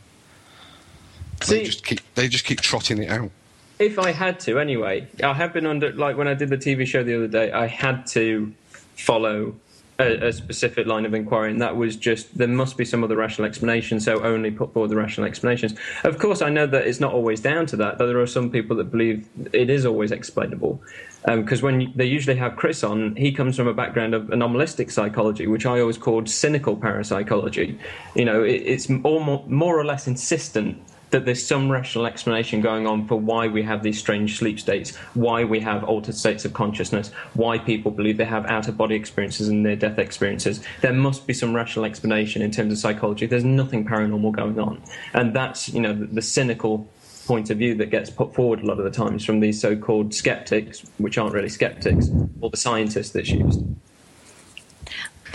they just keep they just keep trotting it out. if I had to, anyway, I have been under like when I did the TV show the other day, I had to follow a, a specific line of inquiry, and that was just there must be some other rational explanation, so only put forward the rational explanations. Of course, I know that it's not always down to that. but there are some people that believe it is always explainable. Um, because when you, they usually have Chris on, he comes from a background of anomalistic psychology, which I always called cynical parapsychology. You know, it, it's all more, more or less insistent that there's some rational explanation going on for why we have these strange sleep states, why we have altered states of consciousness, why people believe they have out of body experiences and near death experiences. There must be some rational explanation in terms of psychology. There's nothing paranormal going on. And that's, you know, the, the cynical point of view that gets put forward a lot of the times from these so called skeptics, which aren't really skeptics, or the scientists that's used.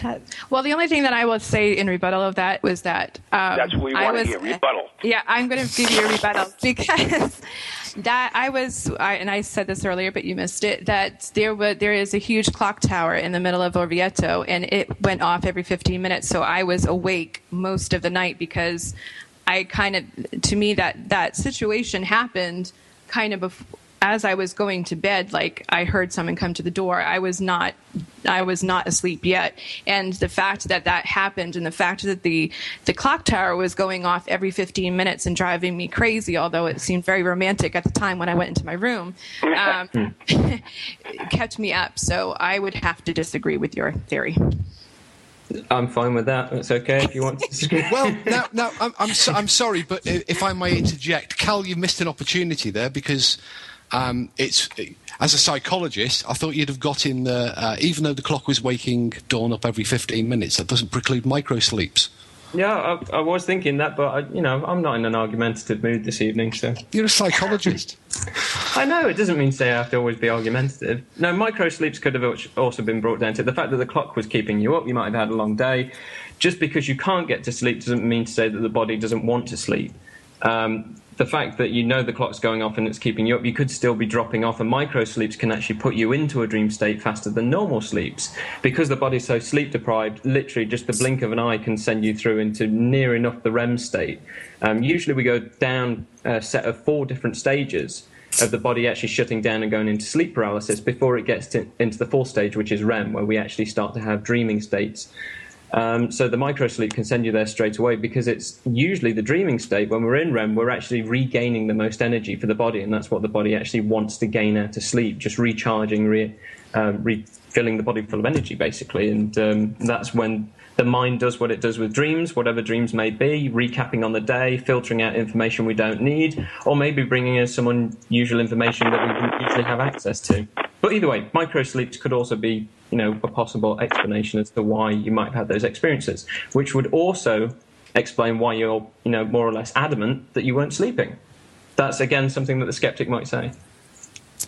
That- well, the only thing that I will say in rebuttal of that was that um, That's what we I want to was- hear. Rebuttal. Yeah, I'm going to give you a rebuttal because that I was, I, and I said this earlier, but you missed it. That there was there is a huge clock tower in the middle of Orvieto, and it went off every 15 minutes. So I was awake most of the night because I kind of, to me, that that situation happened kind of bef- as I was going to bed. Like I heard someone come to the door. I was not, I was not asleep yet, and the fact that that happened, and the fact that the the clock tower was going off every 15 minutes and driving me crazy, although it seemed very romantic at the time when I went into my room, um, kept me up. So I would have to disagree with your theory. I'm fine with that. It's okay if you want to disagree. Well, now, now I'm I'm, so, I'm sorry, but if I may interject, Cal, you've missed an opportunity there because um, it's as a psychologist, I thought you'd have got in the, uh, even though the clock was waking Dawn up every 15 minutes, that doesn't preclude micro sleeps. Yeah, I, I, was thinking that, but I, you know, I'm not in an argumentative mood this evening. So you're a psychologist. I know it doesn't mean to say I have to always be argumentative. No, micro sleeps could have also been brought down to the fact that the clock was keeping you up. You might have had a long day. Just because you can't get to sleep doesn't mean to say that the body doesn't want to sleep. Um, the fact that you know the clock's going off and it's keeping you up, you could still be dropping off. And micro sleeps can actually put you into a dream state faster than normal sleeps. Because the body's so sleep deprived, literally just the blink of an eye can send you through into near enough the REM state. Um, usually we go down a set of four different stages of the body actually shutting down and going into sleep paralysis before it gets to, into the fourth stage, which is REM, where we actually start to have dreaming states. Um, so the microsleep can send you there straight away because it's usually the dreaming state. When we're in REM, we're actually regaining the most energy for the body, and that's what the body actually wants to gain out of sleep, just recharging, re, um, refilling the body full of energy, basically. And um, that's when the mind does what it does with dreams, whatever dreams may be, recapping on the day, filtering out information we don't need, or maybe bringing in some unusual information that we don't usually have access to. But either way, microsleeps could also be, you know, a possible explanation as to why you might have had those experiences, which would also explain why you're, you know, more or less adamant that you weren't sleeping. That's again something that the skeptic might say.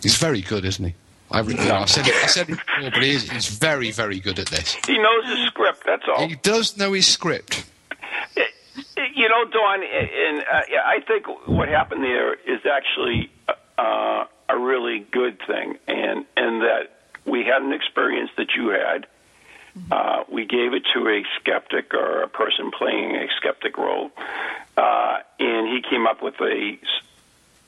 He's very good, isn't he? I, you know, I said it, I said it before, but he's, he's very, very good at this. He knows his script. That's all. He does know his script. You know, Dawn, and uh, I think what happened there is actually uh, a really good thing, and and that we had an experience that you had. Uh, we gave it to a skeptic or a person playing a skeptic role, uh, and he came up with a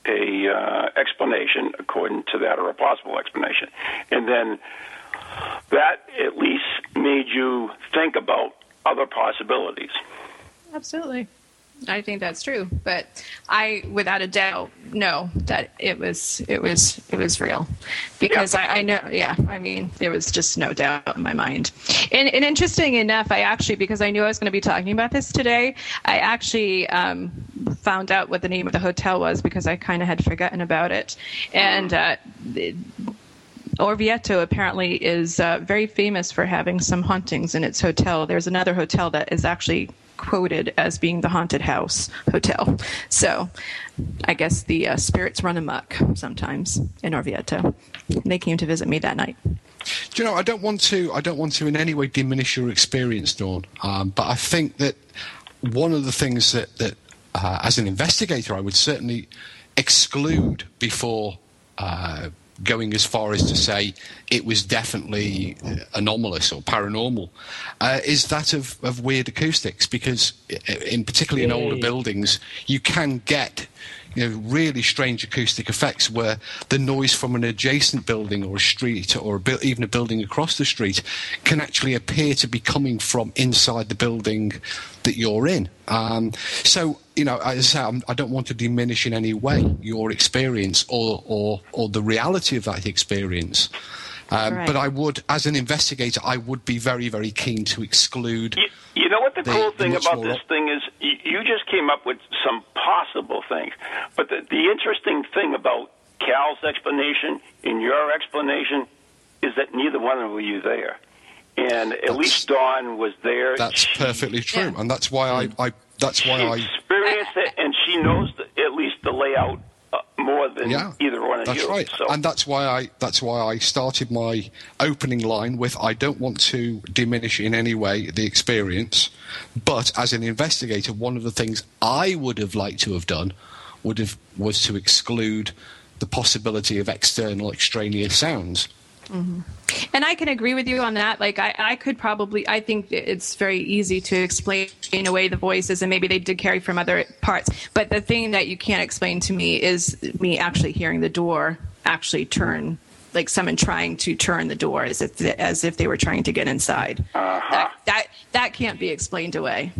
a uh, explanation according to that, or a possible explanation, and then that at least made you think about other possibilities. Absolutely. I think that's true, but I, without a doubt, know that it was it was it was real because I, I, know. Yeah, I mean, there was just no doubt in my mind. And, and interesting enough, I actually because I knew I was going to be talking about this today, I actually um, found out what the name of the hotel was because I kind of had forgotten about it, and. Uh, Orvieto apparently is uh, very famous for having some hauntings in its hotel. There's another hotel that is actually quoted as being the haunted house hotel. So I guess the uh, spirits run amok sometimes in Orvieto. They came to visit me that night. Do you know? I don't want to. I don't want to in any way diminish your experience, Dawn. Um, but I think that one of the things that that uh, as an investigator, I would certainly exclude before uh, going as far as to say it was definitely uh, anomalous or paranormal. Uh, is that of, of weird acoustics? Because uh, in particularly in older buildings you can get you know, really strange acoustic effects where the noise from an adjacent building or a street or a bu- even a building across the street can actually appear to be coming from inside the building that you're in. Um, so, you know, as I say, I'm, I do not want to diminish in any way your experience or, or, or the reality of that experience. Um, right. But I would, as an investigator, I would be very, very keen to exclude. You, you know what the, the cool thing about this thing is? You, you, just came up with some possible things. But the, the interesting thing about Cal's explanation and your explanation is that neither one of you there. And at that's, least Dawn was there. That's she, perfectly true, yeah. and that's why I, I that's why she I experienced it, and she knows the, at least the layout more than yeah, either one of that's you. That's right, so. and that's why I that's why I started my opening line with I don't want to diminish in any way the experience, but as an investigator, one of the things I would have liked to have done would have was to exclude the possibility of external extraneous sounds. Mm-hmm. And I can agree with you on that. Like, I, I could probably, I think it's very easy to explain away the voices, and maybe they did carry from other parts. But the thing that you can't explain to me is me actually hearing the door actually turn, like someone trying to turn the door as if as if they were trying to get inside. Uh-huh. That, that that can't be explained away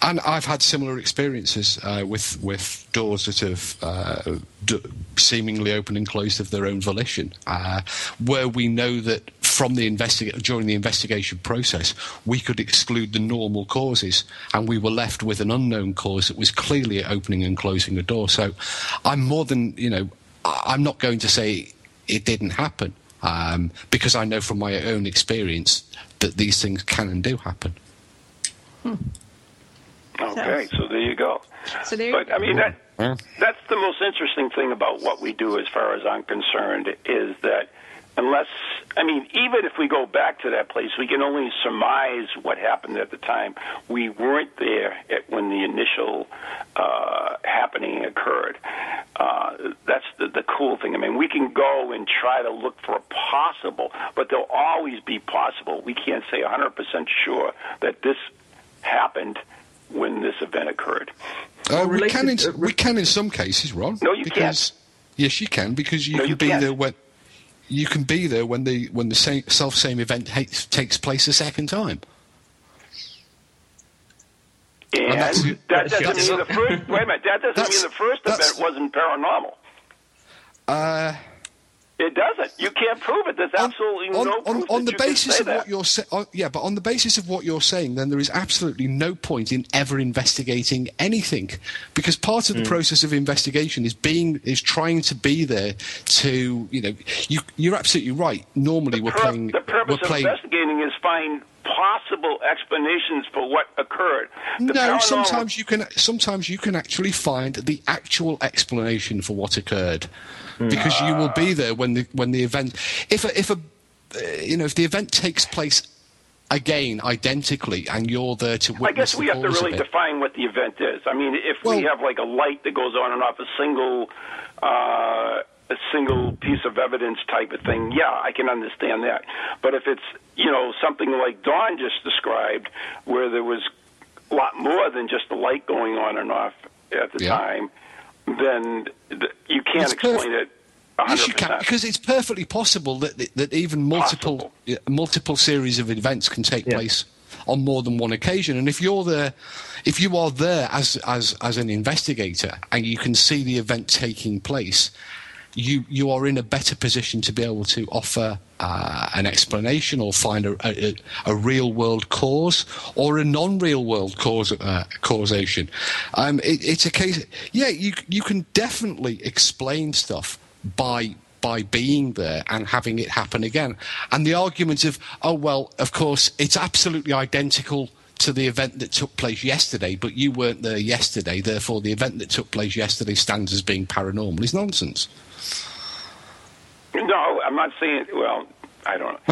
and I've had similar experiences uh, with with doors that have uh, d- seemingly opened and closed of their own volition, uh, where we know that from the during the investigation process we could exclude the normal causes, and we were left with an unknown cause that was clearly opening and closing a door. So, I'm more than you know. I'm not going to say it didn't happen um, because I know from my own experience that these things can and do happen. Okay, so there you go. So there you But go. I mean that that's the most interesting thing about what we do, as far as I'm concerned, is that unless I mean, even if we go back to that place, we can only surmise what happened at the time. We weren't there at, when the initial uh, happening occurred. Uh, that's the, the cool thing. I mean, we can go and try to look for a possible, but there'll always be possible. We can't say 100% sure that this happened when this event occurred. Uh, we related- can, in, uh, we can in some cases, Ron. No, you because, Yes, you can because you No, can you be can't. there when you can be there when the when the same, self same event ha- takes place a second time. And that's- that that's doesn't just- mean the first. Wait a minute. That doesn't mean the first event wasn't paranormal. Uh, It doesn't. You can't prove it. There's absolutely on, no on, proof on that the you can basis say of that. what you're saying, yeah, but on the basis of what you're saying, then there is absolutely no point in ever investigating anything, because part of Hmm. the process of investigation is being is trying to be there to you know you you're absolutely right. Normally we're Pur- playing the purpose we're of playing. investigating is find possible explanations for what occurred. The No, paranormal- sometimes you can sometimes you can actually find the actual explanation for what occurred, because you will be there when the when the event. If a, if a you know if the event takes place again identically and you're there to witness I guess we have to really define what the event is. I mean, if we have like a light that goes on and off a single uh, a single piece of evidence type of thing, yeah, I can understand that. But if it's you know something like Dawn just described, where there was a lot more than just the light going on and off at the Yeah. time, then th- you can't It's perf- explain it. 100%. Yes, you can because it's perfectly possible that that, that even multiple Possible. yeah, multiple series of events can take Yeah. place on more than one occasion. And if you're there, if you are there as as as an investigator and you can see the event taking place, you you are in a better position to be able to offer uh, an explanation or find a, a, a real world cause or a non real world cause uh, causation. Um, it, it's a case. Yeah, you you can definitely explain stuff by by being there and having it happen again. And the argument of oh well, of course it's absolutely identical to the event that took place yesterday, but you weren't there yesterday, therefore the event that took place yesterday stands as being paranormal is nonsense. No, I'm not saying. Well, I don't know.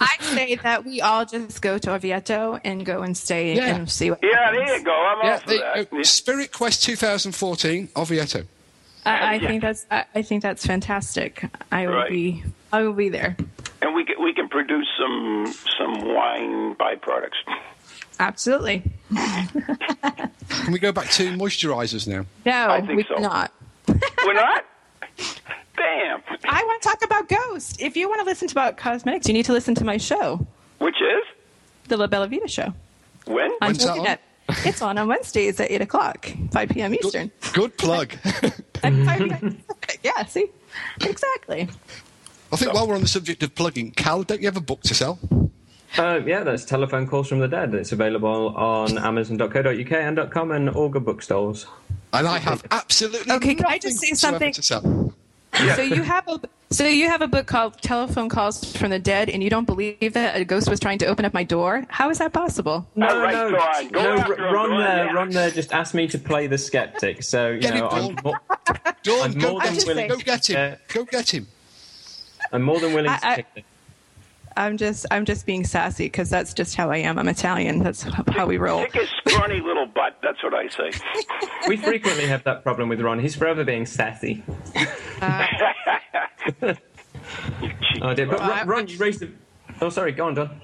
I say that we all just go to Orvieto and go and stay Yeah. and see what. yeah, there you go. I'm Yeah, all for the, that. uh, Spirit Quest 2014, Orvieto. I, I Yeah. think that's I, I think that's fantastic. I will Right. be I will be there. and we can, we can produce some some wine byproducts. Absolutely. Can we go back to moisturizers now? No, I think we so. cannot. We're not. Damn. I want to talk about Ghost. If you want to listen to about cosmetics, you need to listen to my show, Which is the La Bella Vita show. when? on When's that on? Toginet. It's on on Wednesdays at eight o'clock, five p.m. Eastern. Good plug. At 5 p.m. yeah, see, exactly. I think while we're on the subject of plugging, Cal, don't you have a book to sell? Uh, yeah, that's Telephone Calls from the Dead. It's available on Amazon.co.uk and .com and all good bookstores. And I have absolutely Okay, can I just say something? to sell. So you have a so you have a book called Telephone Calls from the Dead, and you don't believe that a ghost was trying to open up my door? How is that possible? No, All right, no, Dawn, go no. after Ron there, yeah. Ron there just asked me to play the skeptic. So you Get know, him, I'm, more, Dawn, I'm go more get than willing. Go get him. Uh, Go get him. I'm more than willing I- to I- kick it. I'm just I'm just being sassy because that's just how I am. I'm Italian. That's how we roll. Kick his scrawny little butt. That's what I say. We frequently have that problem with Ron. He's forever being sassy. Oh dear. But Well, Ron, Ron, you raised the. Oh, sorry. Go on, Dawn.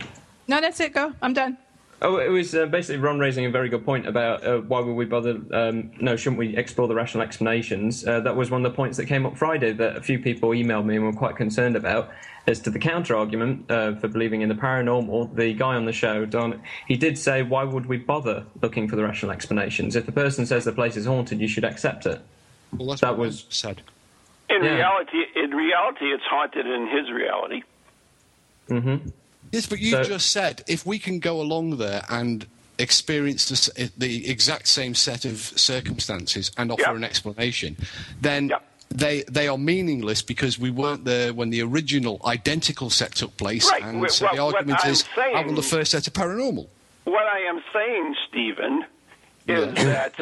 No, that's it. Go. I'm done. Oh, it was uh, basically Ron raising a very good point about uh, why would we bother? Um, no, shouldn't we explore the rational explanations? Uh, that was one of the points that came up Friday that a few people emailed me and were quite concerned about. As to the counter argument uh, for believing in the paranormal, the guy on the show, Don, he did say, why would we bother looking for the rational explanations? If the person says the place is haunted, you should accept it. Well, that's That was- Ron said. In Yeah. reality, in reality, it's haunted in his reality. Mm-hmm. Yes, but you So- just said if we can go along there and experience the, eh, the exact same set of circumstances and offer Yeah. an explanation, then Yeah. they they are meaningless because we weren't there when the original identical set took place, Right. and Well, so the what argument I'm is saying- how will the first set of paranormal? What I am saying, Stephen, is that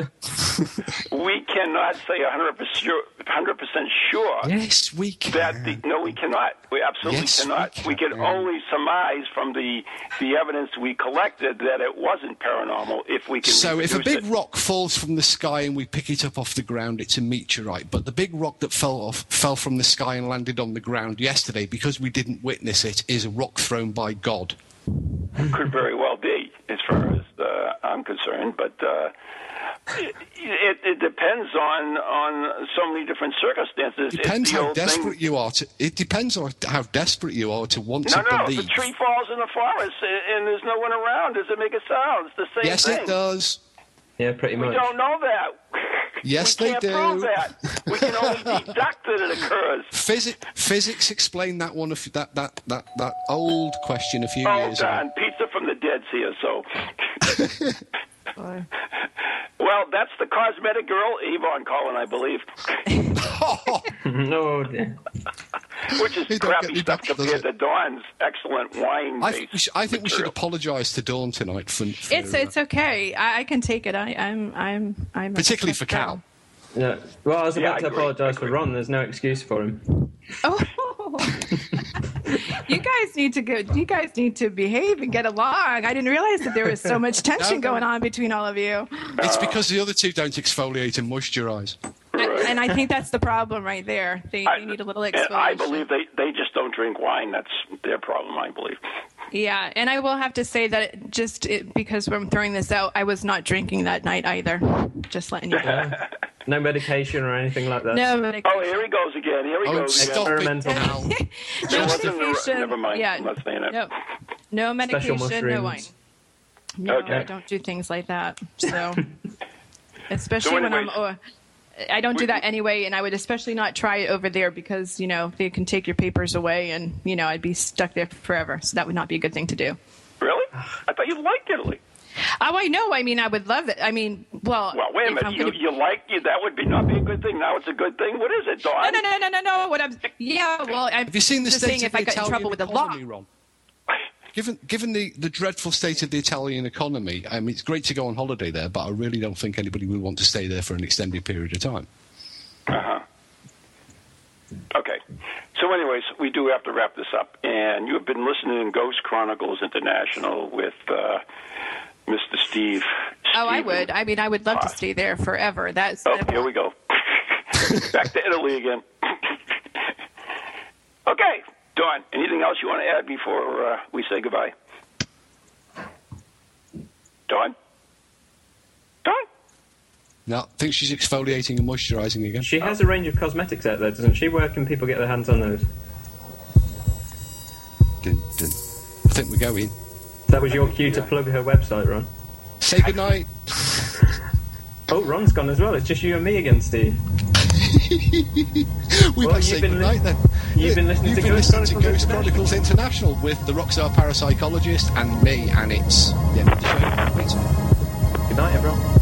we cannot say 100% sure, Yes, we can. that the, no, we cannot. We absolutely Yes, cannot. We, can can. only surmise from the the evidence we collected that it wasn't paranormal if we can. So if a big it. rock falls from the sky and we pick it up off the ground, it's a meteorite. But the big rock that fell off fell from the sky and landed on the ground yesterday because we didn't witness it is a rock thrown by God. could very well be, as far as I'm concerned, but. Uh, it, it, it depends on on so many different circumstances. Depends how old thing- desperate you are to. It depends on how desperate you are to want No, to no. If believe. a tree falls in the forest and and there's no one around, does it make a sound? It's the same yes, thing. it does. Yeah, pretty much. We don't know that. Yes, we they do. prove that. We can only deduct that it occurs. Physi- physics explained that one. Of that that that that old question a few Oh, years ago. God. Pizza from the dead's here, so. well, that's the cosmetic girl, Yvonne Collin, I believe, oh. no, which is crappy stuff back, does compared it? to Dawn's excellent wine. I think we should, I think we should apologise to Dawn tonight for, for It's it's okay. I, I can take it. I, I'm I'm I'm particularly for. Cal. Yeah. Well, I was about I to apologise for. Ron. There's no excuse for him. Oh, you guys need to go. You guys need to behave and get along. I didn't realize that there was so much tension No, no. going on between all of you, It's because the other two don't exfoliate and moisturise. I- and I think that's the problem right there. They, I- they need a little and exfoliation. I believe they, they just don't drink wine. That's their problem, I believe. Yeah, and I will have to say that it just it, because I'm throwing this out, I was not drinking that night either. Just letting you know. No medication or anything like that. No medication. Oh, here he goes again. Here he Oh, goes again. stop it Experimental. now. no medication. never mind. Yeah, I'm not saying it. No, no medication, no wine. No, Okay. I don't do things like that. So, especially So when I'm. Oh, I don't do that anyway, and I would especially not try it over there because you know they can take your papers away, and you know I'd be stuck there forever. So that would not be a good thing to do. Really? I thought you liked Italy. Oh, I know. I mean, I would love it. I mean, well, Well, wait a minute. You, gonna- you like you? That would be not be a good thing. Now it's a good thing. What is it, Dawn? No, no, no, no, no, no. What I'm yeah. Well, I'm Have you seen the just saying if I got in trouble with the law. economy, Ron? Given, given the, the dreadful state of the Italian economy, I mean, it's great to go on holiday there, but I really don't think anybody would want to stay there for an extended period of time. Uh-huh. Okay. So, anyways, we do have to wrap this up. And you have been listening to Ghost Chronicles International with uh, Mr. Steve. Oh, I would. I mean, I would love to stay there forever. That's Oh, here we go. Back to Italy again. okay, Dawn, anything else you want to add before uh, we say goodbye? Dawn? Dawn? No, I think she's exfoliating and moisturising again. She has a range of cosmetics out there, doesn't she? Where can people get their hands on those? Dun, dun. I think we're going. That was your cue to plug her website, Ron. Say goodnight. Oh, Ron's gone as well. It's just you and me again, Steve. we Well, you've say been goodnight then. you've been listening You've to been Ghost listening to Chronicles Ghost Chronicles International with the Rockstar Parapsychologist and me, and it's the end of the show. Good night, everyone.